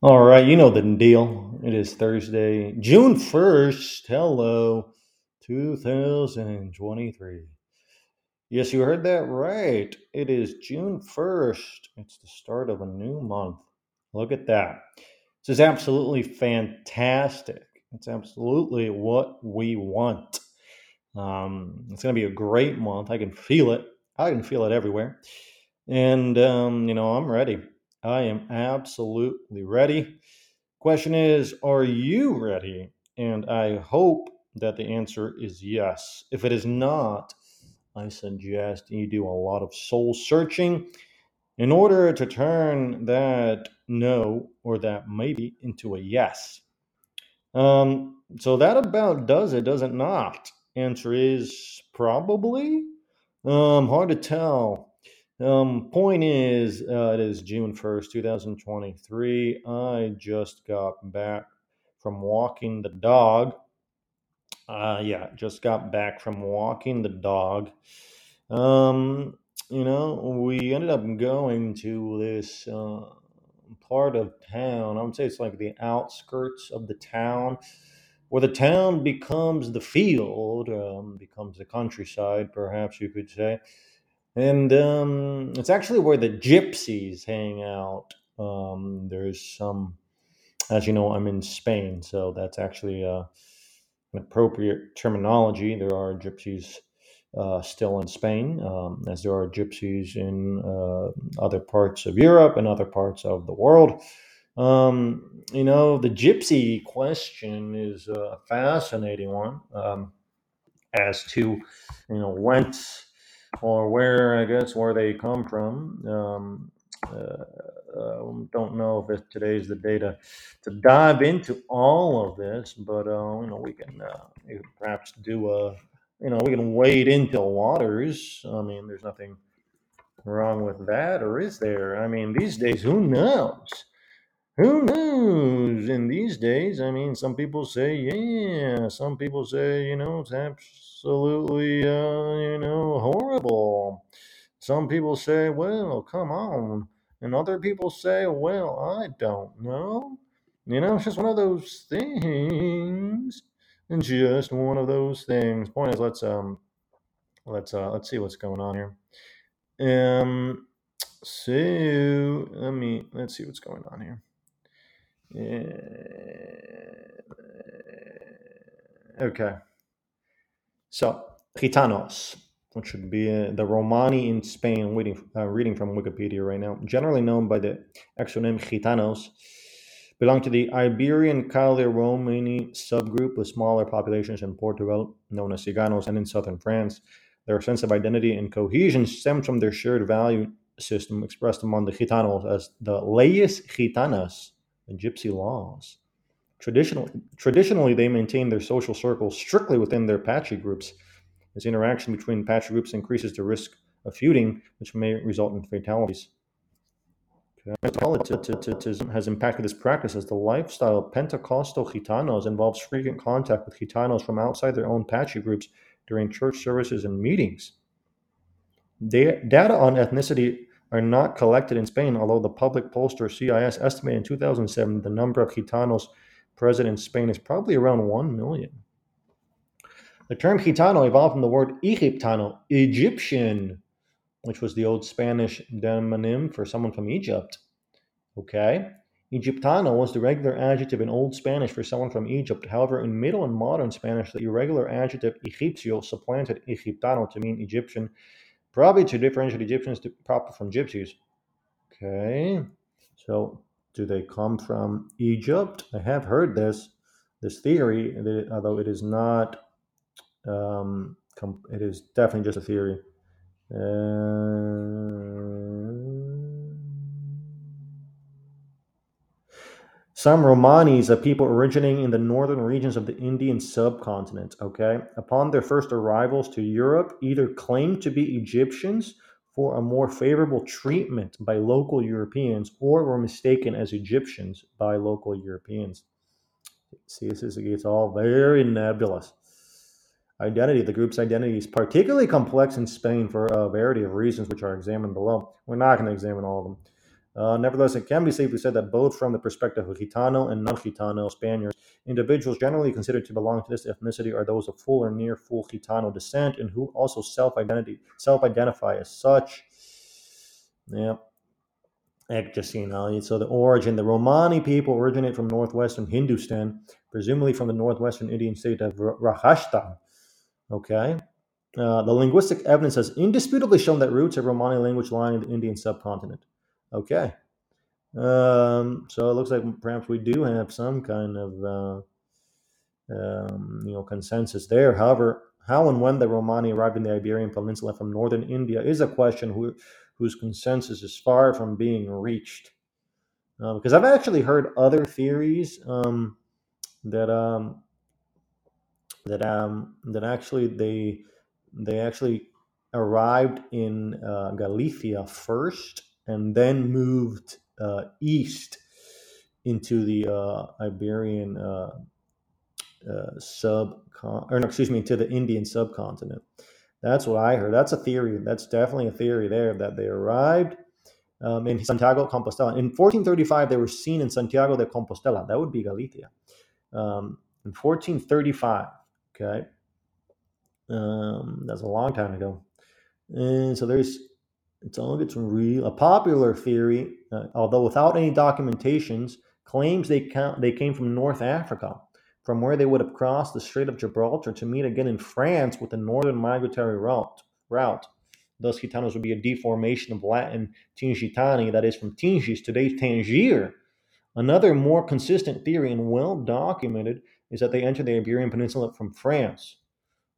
All right, you know the deal. It is Thursday, June 1st. Hello, 2023. Yes, you heard that right. It is June 1st. It's the start of a new month. Look at that. This is absolutely fantastic. It's absolutely what we want. Um, it's going to be a great month. I can feel it. I can feel it everywhere. And, um, you know, I'm ready. I am absolutely ready. Question is, are you ready? And I hope that the answer is yes. If it is not, I suggest you do a lot of soul searching in order to turn that no or that maybe into a yes. Um, so that about does it, does it not? Answer is probably. Um, hard to tell. Um, point is, uh, it is June 1st, 2023. I just got back from walking the dog. Uh, yeah, just got back from walking the dog. Um, you know, we ended up going to this uh, part of town. I would say it's like the outskirts of the town, where the town becomes the field, um, becomes the countryside, perhaps you could say. And um, it's actually where the gypsies hang out. Um, there's some, as you know, I'm in Spain, so that's actually uh, an appropriate terminology. There are gypsies uh, still in Spain, um, as there are gypsies in uh, other parts of Europe and other parts of the world. Um, you know, the gypsy question is a fascinating one um, as to, you know, whence or where, I guess, where they come from. Um, uh, uh, don't know if it, today's the day to, dive into all of this, but uh, you know we can uh, perhaps do a you know we can wade into waters. I mean, there's nothing wrong with that, or is there? I mean, these days, who knows? Who knows? In these days, I mean, some people say, yeah. Some people say, you know, it's absolutely, uh, you know, horrible. Some people say, well, come on. And other people say, well, I don't know. You know, it's just one of those things. And just one of those things. Point is, let's um, let's uh, let's see what's going on here. Um, so let me let's see what's going on here. Okay. So, gitanos, which should be uh, the Romani in Spain, reading, uh, reading from Wikipedia right now, generally known by the exonym gitanos, belong to the Iberian Calé-Romani subgroup with smaller populations in Portugal, known as Ciganos, and in southern France. Their sense of identity and cohesion stems from their shared value system expressed among the gitanos as the leyes gitanas, the gypsy laws. Traditionally, traditionally, they maintain their social circles strictly within their patrigroups. As interaction between patrigroups increases the risk of feuding, which may result in fatalities. Catholicism has impacted this practice as the lifestyle of Pentecostal Gitanos involves frequent contact with Gitanos from outside their own patrigroups during church services and meetings. Data on ethnicity are not collected in Spain, although the public pollster CIS estimated in 2007 the number of Gitanos present in Spain is probably around 1 million. The term Gitano evolved from the word Egiptano, Egyptian, which was the old Spanish demonym for someone from Egypt. Okay? Egiptano was the regular adjective in Old Spanish for someone from Egypt. However, in Middle and Modern Spanish, the irregular adjective egipcio supplanted Egiptano to mean Egyptian, probably to differentiate Egyptians to, proper from Gypsies. Okay, so do they come from Egypt? I have heard this this theory, although it is not. Um, it is definitely just a theory. Uh, Some Romanis are people originating in the northern regions of the Indian subcontinent, okay? Upon their first arrivals to Europe, either claimed to be Egyptians for a more favorable treatment by local Europeans or were mistaken as Egyptians by local Europeans. See, this is it's all very nebulous. Identity, the group's identity is particularly complex in Spain for a variety of reasons, which are examined below. We're not going to examine all of them. Uh, nevertheless, it can be safely said that both from the perspective of Gitano and non-Gitano Spaniards, individuals generally considered to belong to this ethnicity are those of full or near full Gitano descent and who also self-identity self-identify as such. Yeah. You so the origin, the Romani people originate from northwestern Hindustan, presumably from the northwestern Indian state of Rajasthan. Okay, uh, the linguistic evidence has indisputably shown that roots of Romani language lie in the Indian subcontinent. Okay. Um, so it looks like perhaps we do have some kind of uh, um, you know consensus there. However, how and when the Romani arrived in the Iberian Peninsula from northern India is a question who, whose consensus is far from being reached. Uh, because I've actually heard other theories um, that um, that um, that actually they they actually arrived in uh, Galicia first and then moved uh, east into the uh, Iberian uh, uh, sub or excuse me to the Indian subcontinent. That's what I heard. That's a theory. That's definitely a theory there that they arrived um, in Santiago Compostela. In 1435, they were seen in Santiago de Compostela. That would be Galicia. Um, in 1435, okay, um, that's a long time ago. And so there's it's all it's real. A popular theory, uh, although without any documentations, claims they count, they came from North Africa, from where they would have crossed the Strait of Gibraltar to meet again in France with the northern migratory route. Route. Thus, Gitanos would be a deformation of Latin Tingitani, that is from Tingis, today's Tangier. Another more consistent theory and well documented is that they entered the Iberian Peninsula from France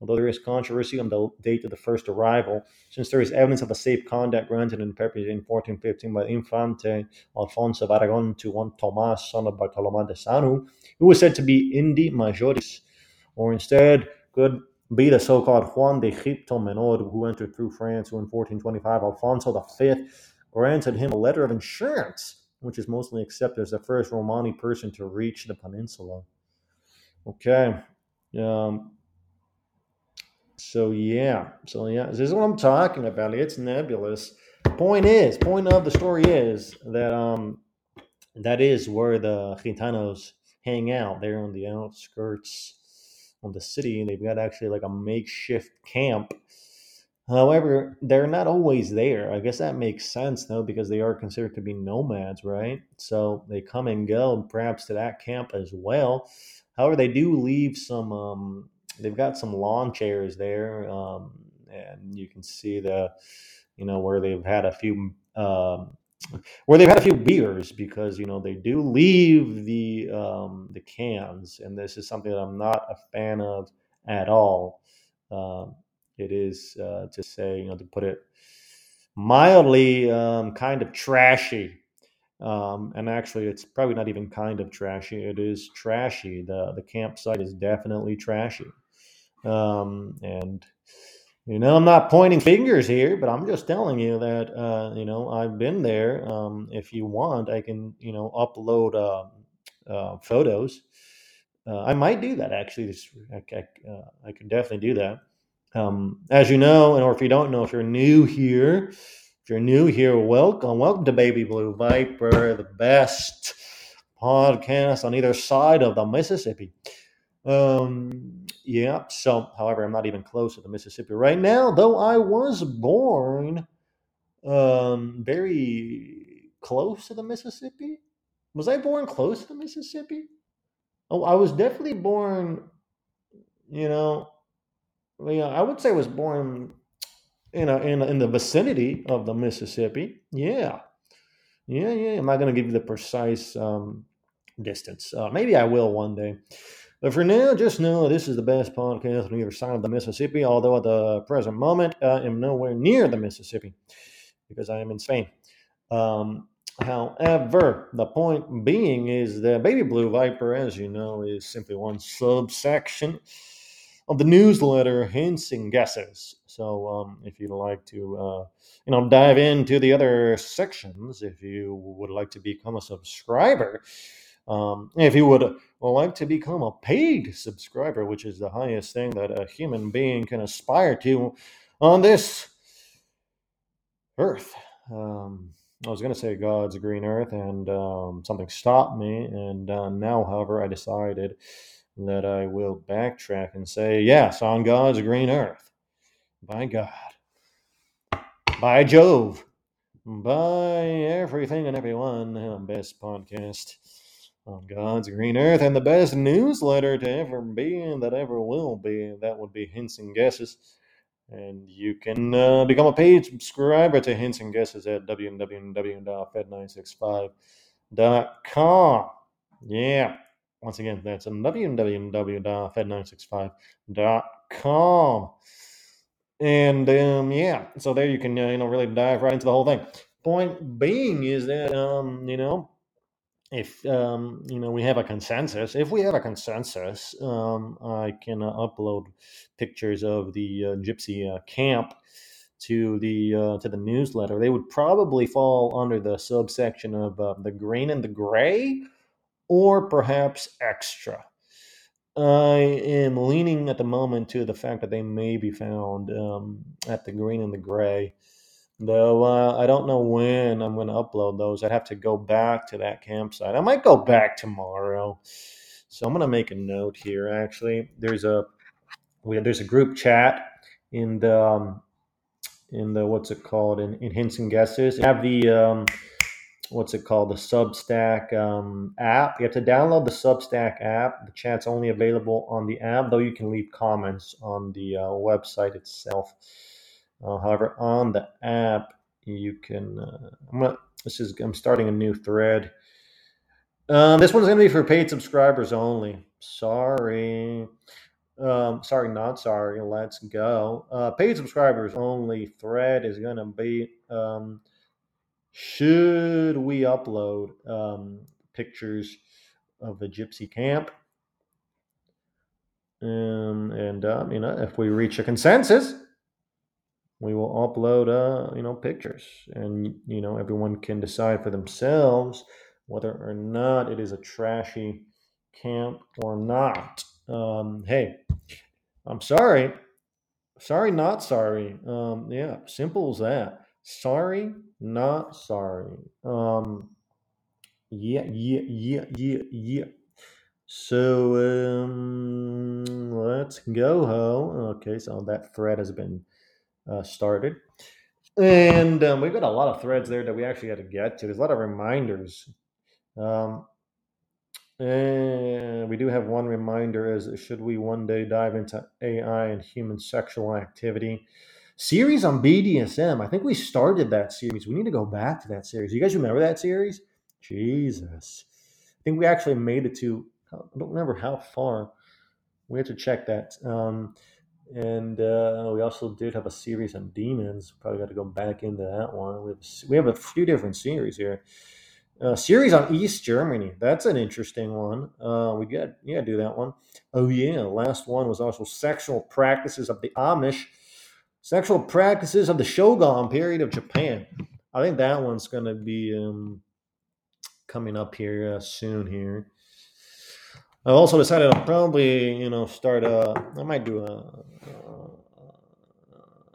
although there is controversy on the date of the first arrival, since there is evidence of a safe conduct granted in Pepe in 1415 by Infante Alfonso of Aragon to one Tomas, son of Bartolomé de Sanu, who was said to be Indi Majoris, or instead could be the so-called Juan de Egipto Menor, who entered through France, who in 1425 Alfonso V granted him a letter of insurance, which is mostly accepted as the first Romani person to reach the peninsula. Okay. Um, so yeah, so yeah, this is what I'm talking about. It's nebulous. Point is, point of the story is that um that is where the Gitanos hang out. They're on the outskirts of the city. And they've got actually like a makeshift camp. However, they're not always there. I guess that makes sense though, because they are considered to be nomads, right? So they come and go, perhaps to that camp as well. However, they do leave some um, they've got some lawn chairs there, um, and you can see the, you know, where they've had a few. Um, where they've had a few beers because you know they do leave the um, the cans, and this is something that I'm not a fan of at all. Um, it is uh, to say, you know, to put it mildly, um, kind of trashy. Um, and actually, it's probably not even kind of trashy. It is trashy. the The campsite is definitely trashy. Um, and you know, I'm not pointing fingers here, but I'm just telling you that uh, you know I've been there. Um, if you want, I can you know upload uh, uh, photos. Uh, I might do that actually. I, I, uh, I could definitely do that. Um, as you know, and or if you don't know, if you're new here, if you're new here, welcome, welcome to Baby Blue Viper, the best podcast on either side of the Mississippi. Um, yeah. So, however, I'm not even close to the Mississippi right now, though I was born um, very close to the Mississippi. Was I born close to the Mississippi? Oh, I was definitely born. You know, yeah, I would say I was born in a, in a, in the vicinity of the Mississippi. Yeah, yeah, yeah. I'm not going to give you the precise um, distance. Uh, maybe I will one day. But for now, just know this is the best podcast on either side of the Mississippi, although at the present moment, I am nowhere near the Mississippi because I am in Spain. Um, however, the point being is that Baby Blue Viper, as you know, is simply one subsection of the newsletter Hints and Guesses. So um, if you'd like to, uh, you know, dive into the other sections, if you would like to become a subscriber, um, if you would like to become a paid subscriber, which is the highest thing that a human being can aspire to on this earth, um, I was going to say God's green earth, and um, something stopped me. And uh, now, however, I decided that I will backtrack and say, yes, on God's green earth. By God. By Jove. By everything and everyone. Best podcast on God's green earth and the best newsletter to ever be and that ever will be. That would be Hints and Guesses. And you can uh, become a paid subscriber to Hints and Guesses at www.fed965.com. Yeah. Once again, that's www.fed965.com. And um, yeah, so there you can uh, you know really dive right into the whole thing. Point being is that um, you know if um, you know we have a consensus, if we have a consensus, um, I can uh, upload pictures of the uh, gypsy uh, camp to the uh, to the newsletter. They would probably fall under the subsection of uh, the green and the gray, or perhaps extra. I am leaning at the moment to the fact that they may be found um, at the green and the gray. Though uh, I don't know when I'm going to upload those. I'd have to go back to that campsite. I might go back tomorrow. So I'm going to make a note here. Actually, there's a we there's a group chat in the um, in the what's it called in, in hints and guesses. You have the um, what's it called the Substack um, app. You have to download the Substack app. The chat's only available on the app, though you can leave comments on the uh, website itself. Uh, however, on the app, you can. Uh, I'm gonna, this is I'm starting a new thread. Um, this one's gonna be for paid subscribers only. Sorry. Um, sorry, not sorry. Let's go. Uh, paid subscribers only thread is gonna be. Um, should we upload um, pictures of the gypsy camp? Um, and um, you know, if we reach a consensus, we will upload uh, you know pictures, and you know everyone can decide for themselves whether or not it is a trashy camp or not. Um, hey, I'm sorry. Sorry, not sorry. Um, yeah, simple as that. Sorry, not sorry. Um, yeah, yeah, yeah, yeah, yeah. So um, let's go, ho. Okay, so that thread has been uh, started. And um, we've got a lot of threads there that we actually had to get to. There's a lot of reminders. Um, and we do have one reminder is should we one day dive into AI and human sexual activity. Series on BDSM. I think we started that series. We need to go back to that series. You guys remember that series? Jesus. I think we actually made it to, I don't remember how far. We have to check that. Um, and uh, we also did have a series on demons. Probably got to go back into that one. We have, we have a few different series here. Uh, series on East Germany. That's an interesting one. Uh, we got yeah, do that one. Oh yeah, last one was also sexual practices of the Amish, sexual practices of the Shogun period of Japan. I think that one's going to be um, coming up here uh, soon. Here, I also decided I'll probably you know start a. I might do a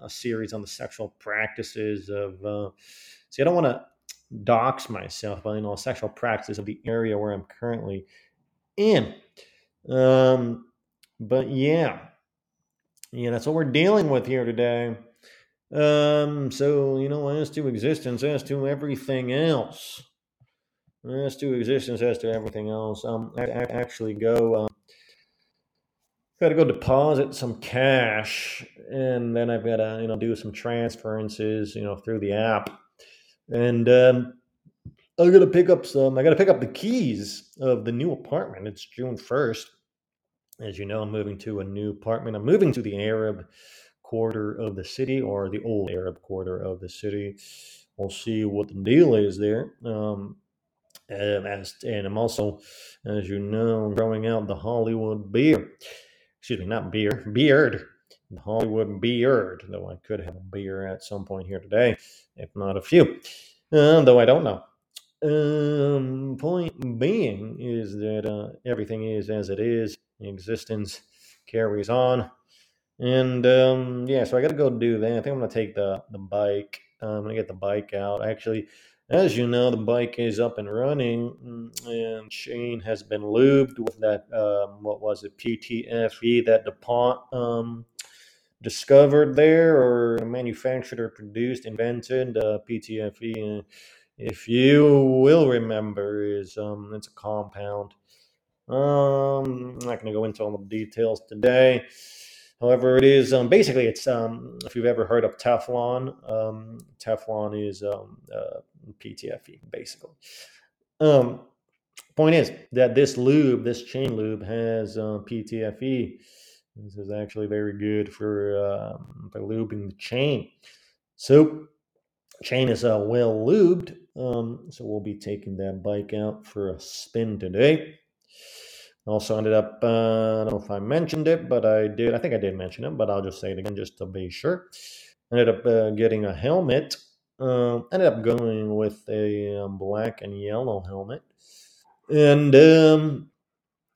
a, a series on the sexual practices of. Uh, see, I don't want to dox myself, but you know, sexual practices of the area where I'm currently in. Um, but yeah, yeah, that's what we're dealing with here today. Um, so you know, as to existence, as to everything else, as to existence, as to everything else. Um, I, I actually go. Um, got to go deposit some cash, and then I've got to you know do some transferences, you know, through the app and um, I gotta pick up some. I gotta pick up the keys of the new apartment. It's June first. As you know, I'm moving to a new apartment. I'm moving to the Arab quarter of the city, or the old Arab quarter of the city. We'll see what the deal is there. Um, and, as, and I'm also, as you know, growing out the Hollywood beer. Excuse me, not beer, beard. The Hollywood beard, though I could have a beer at some point here today, if not a few. Uh, though I don't know. Um, point being is that uh, everything is as it is. Existence carries on, and um, yeah. So I got to go do that. I think I'm gonna take the the bike. Uh, I'm gonna get the bike out. Actually, As you know, the bike is up and running, mm, and Shane has been lubed with that, um, what was it, PTFE that DuPont um, discovered there or manufactured or produced, invented. Uh, PTFE, if you will remember, is um, it's a compound. Um, I'm not going to go into all the details today. However, it is um, basically it's um, if you've ever heard of Teflon, um, Teflon is um, uh, PTFE basically. Um, point is that this lube, this chain lube, has uh, PTFE. This is actually very good for um, for lubing the chain. So chain is uh, well lubed. Um, so we'll be taking that bike out for a spin today. Also ended up, uh, I don't know if I mentioned it, but I did. I think I did mention it, but I'll just say it again just to be sure. Ended up uh, getting a helmet. Uh, ended up going with a um, black and yellow helmet. And, um,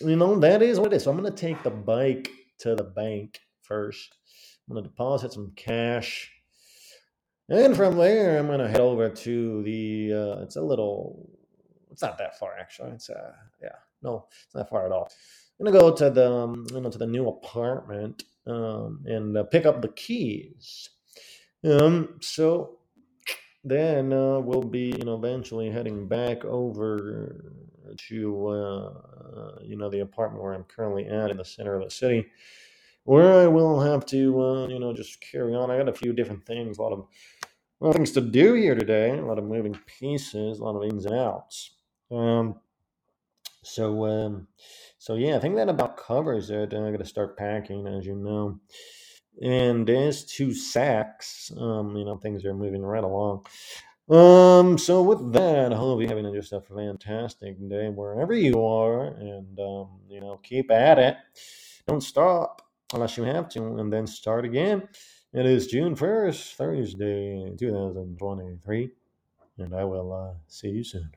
you know, that is what it is. So I'm going to take the bike to the bank first. I'm going to deposit some cash. And from there, I'm going to head over to the, uh, it's a little, it's not that far actually. It's, uh, yeah, no, it's not far at all. I'm gonna go to the um, you know to the new apartment um, and uh, pick up the keys. Um, so then uh, we'll be you know eventually heading back over to uh, you know the apartment where I'm currently at in the center of the city, where I will have to uh, you know just carry on. I got a few different things, a lot of, a lot of things to do here today, a lot of moving pieces, a lot of ins and outs. Um, so, um, so yeah, I think that about covers it. I'm gonna start packing, as you know. And there's two sacks. Um, you know, things are moving right along. Um, so with that, I hope you're having just a fantastic day wherever you are, and um, you know, keep at it. Don't stop unless you have to, and then start again. It is June first, Thursday, two thousand twenty-three, and I will uh, see you soon.